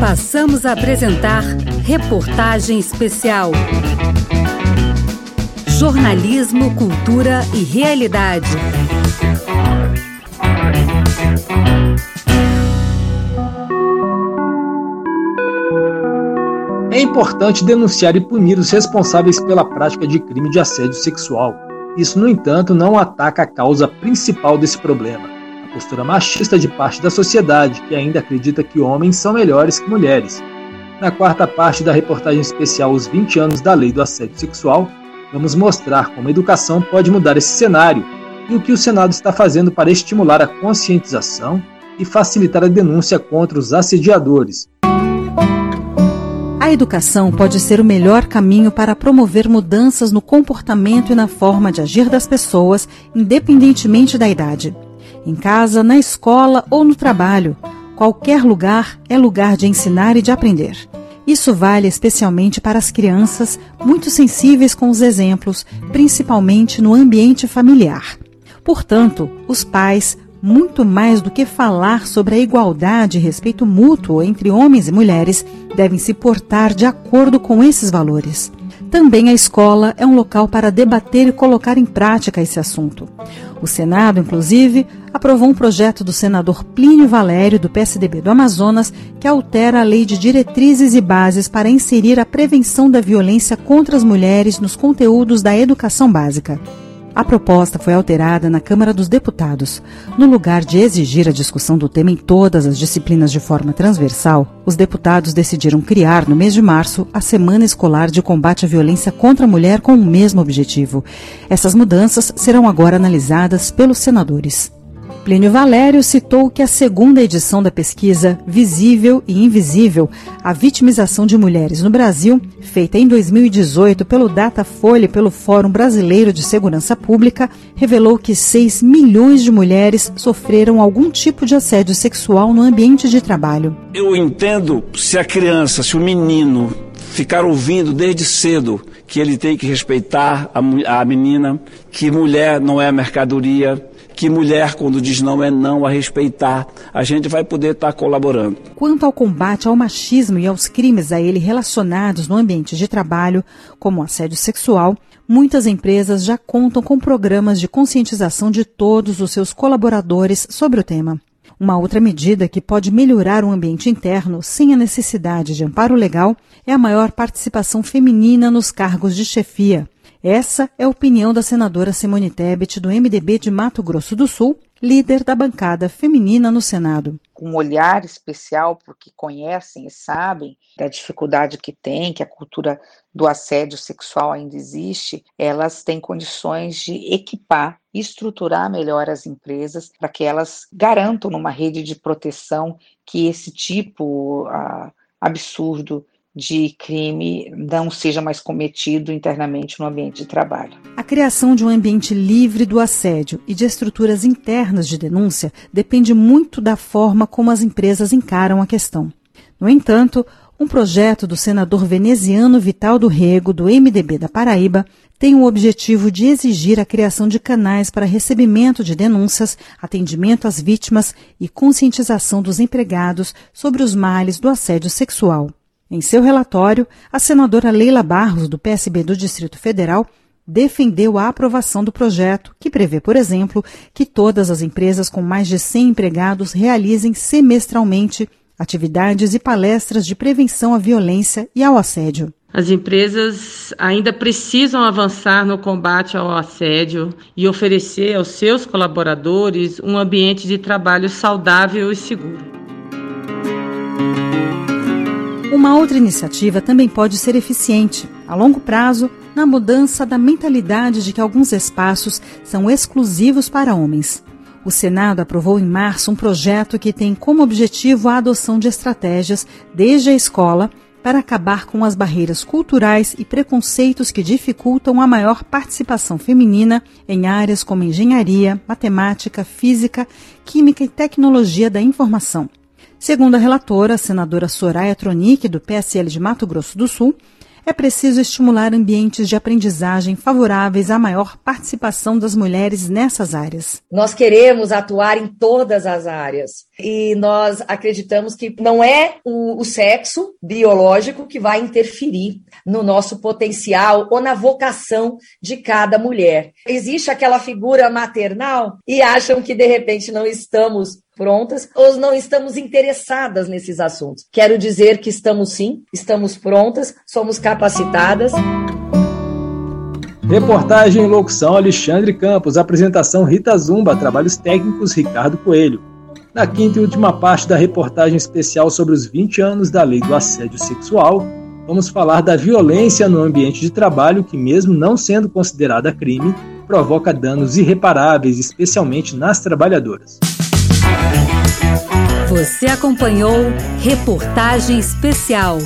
Passamos a apresentar Reportagem Especial. Jornalismo, cultura e realidade. É importante denunciar e punir os responsáveis pela prática de crime de assédio sexual. Isso, no entanto, não ataca a causa principal desse problema, postura machista de parte da sociedade, que ainda acredita que homens são melhores que mulheres. Na quarta parte da reportagem especial Os 20 anos da Lei do Assédio Sexual, vamos mostrar como a educação pode mudar esse cenário e o que o Senado está fazendo para estimular a conscientização e facilitar a denúncia contra os assediadores, a educação pode ser o melhor caminho para promover mudanças no comportamento e na forma de agir das pessoas, independentemente da idade. Em casa, na escola ou no trabalho, qualquer lugar é lugar de ensinar e de aprender. Isso vale especialmente para as crianças, muito sensíveis com os exemplos, principalmente no ambiente familiar. Portanto, os pais, muito mais do que falar sobre a igualdade e respeito mútuo entre homens e mulheres, devem se portar de acordo com esses valores. Também a escola é um local para debater e colocar em prática esse assunto. O Senado, inclusive, aprovou um projeto do senador Plínio Valério, do PSDB do Amazonas, que altera a lei de diretrizes e bases para inserir a prevenção da violência contra as mulheres nos conteúdos da educação básica. A proposta foi alterada na Câmara dos Deputados. No lugar de exigir a discussão do tema em todas as disciplinas de forma transversal, os deputados decidiram criar, no mês de março, a Semana Escolar de Combate à Violência contra a Mulher com o mesmo objetivo. Essas mudanças serão agora analisadas pelos senadores. Plínio Valério citou que a segunda edição da pesquisa Visível e Invisível, a vitimização de mulheres no Brasil, feita em 2018 pelo Datafolha e pelo Fórum Brasileiro de Segurança Pública, revelou que 6 milhões de mulheres sofreram algum tipo de assédio sexual no ambiente de trabalho. Eu entendo se a criança, se o menino ficar ouvindo desde cedo que ele tem que respeitar a, a menina, que mulher não é mercadoria, que mulher, quando diz não, é não a respeitar. A gente vai poder estar colaborando. Quanto ao combate ao machismo e aos crimes a ele relacionados no ambiente de trabalho, como assédio sexual, muitas empresas já contam com programas de conscientização de todos os seus colaboradores sobre o tema. Uma outra medida que pode melhorar o ambiente interno sem a necessidade de amparo legal é a maior participação feminina nos cargos de chefia. Essa é a opinião da senadora Simone Tebet, do MDB de Mato Grosso do Sul, líder da bancada feminina no Senado. Com um olhar especial, porque conhecem e sabem da dificuldade que tem, que a cultura do assédio sexual ainda existe, elas têm condições de equipar estruturar melhor as empresas para que elas garantam numa rede de proteção que esse tipo uh, absurdo de crime não seja mais cometido internamente no ambiente de trabalho. A criação de um ambiente livre do assédio e de estruturas internas de denúncia depende muito da forma como as empresas encaram a questão. No entanto, um projeto do senador veneziano Vital do Rego, do MDB da Paraíba, tem o objetivo de exigir a criação de canais para recebimento de denúncias, atendimento às vítimas e conscientização dos empregados sobre os males do assédio sexual. Em seu relatório, a senadora Leila Barros, do PSB do Distrito Federal, defendeu a aprovação do projeto, que prevê, por exemplo, que todas as empresas com mais de 100 empregados realizem semestralmente atividades e palestras de prevenção à violência e ao assédio. As empresas ainda precisam avançar no combate ao assédio e oferecer aos seus colaboradores um ambiente de trabalho saudável e seguro. Uma outra iniciativa também pode ser eficiente, a longo prazo, na mudança da mentalidade de que alguns espaços são exclusivos para homens. O Senado aprovou em março um projeto que tem como objetivo a adoção de estratégias desde a escola para acabar com as barreiras culturais e preconceitos que dificultam a maior participação feminina em áreas como engenharia, matemática, física, química e tecnologia da informação. Segundo a relatora, a senadora Soraya Tronic, do PSL de Mato Grosso do Sul, é preciso estimular ambientes de aprendizagem favoráveis à maior participação das mulheres nessas áreas. Nós queremos atuar em todas as áreas e nós acreditamos que não é o, o sexo biológico que vai interferir no nosso potencial ou na vocação de cada mulher. Existe aquela figura maternal e acham que de repente não estamos prontas ou não estamos interessadas nesses assuntos. Quero dizer que estamos sim, estamos prontas, somos capacitadas. Reportagem e locução Alexandre Campos, apresentação Rita Zumba, trabalhos técnicos Ricardo Coelho. Na quinta e última parte da reportagem especial sobre os 20 anos da Lei do Assédio Sexual, vamos falar da violência no ambiente de trabalho que, mesmo não sendo considerada crime, provoca danos irreparáveis, especialmente nas trabalhadoras. Você acompanhou Reportagem Especial.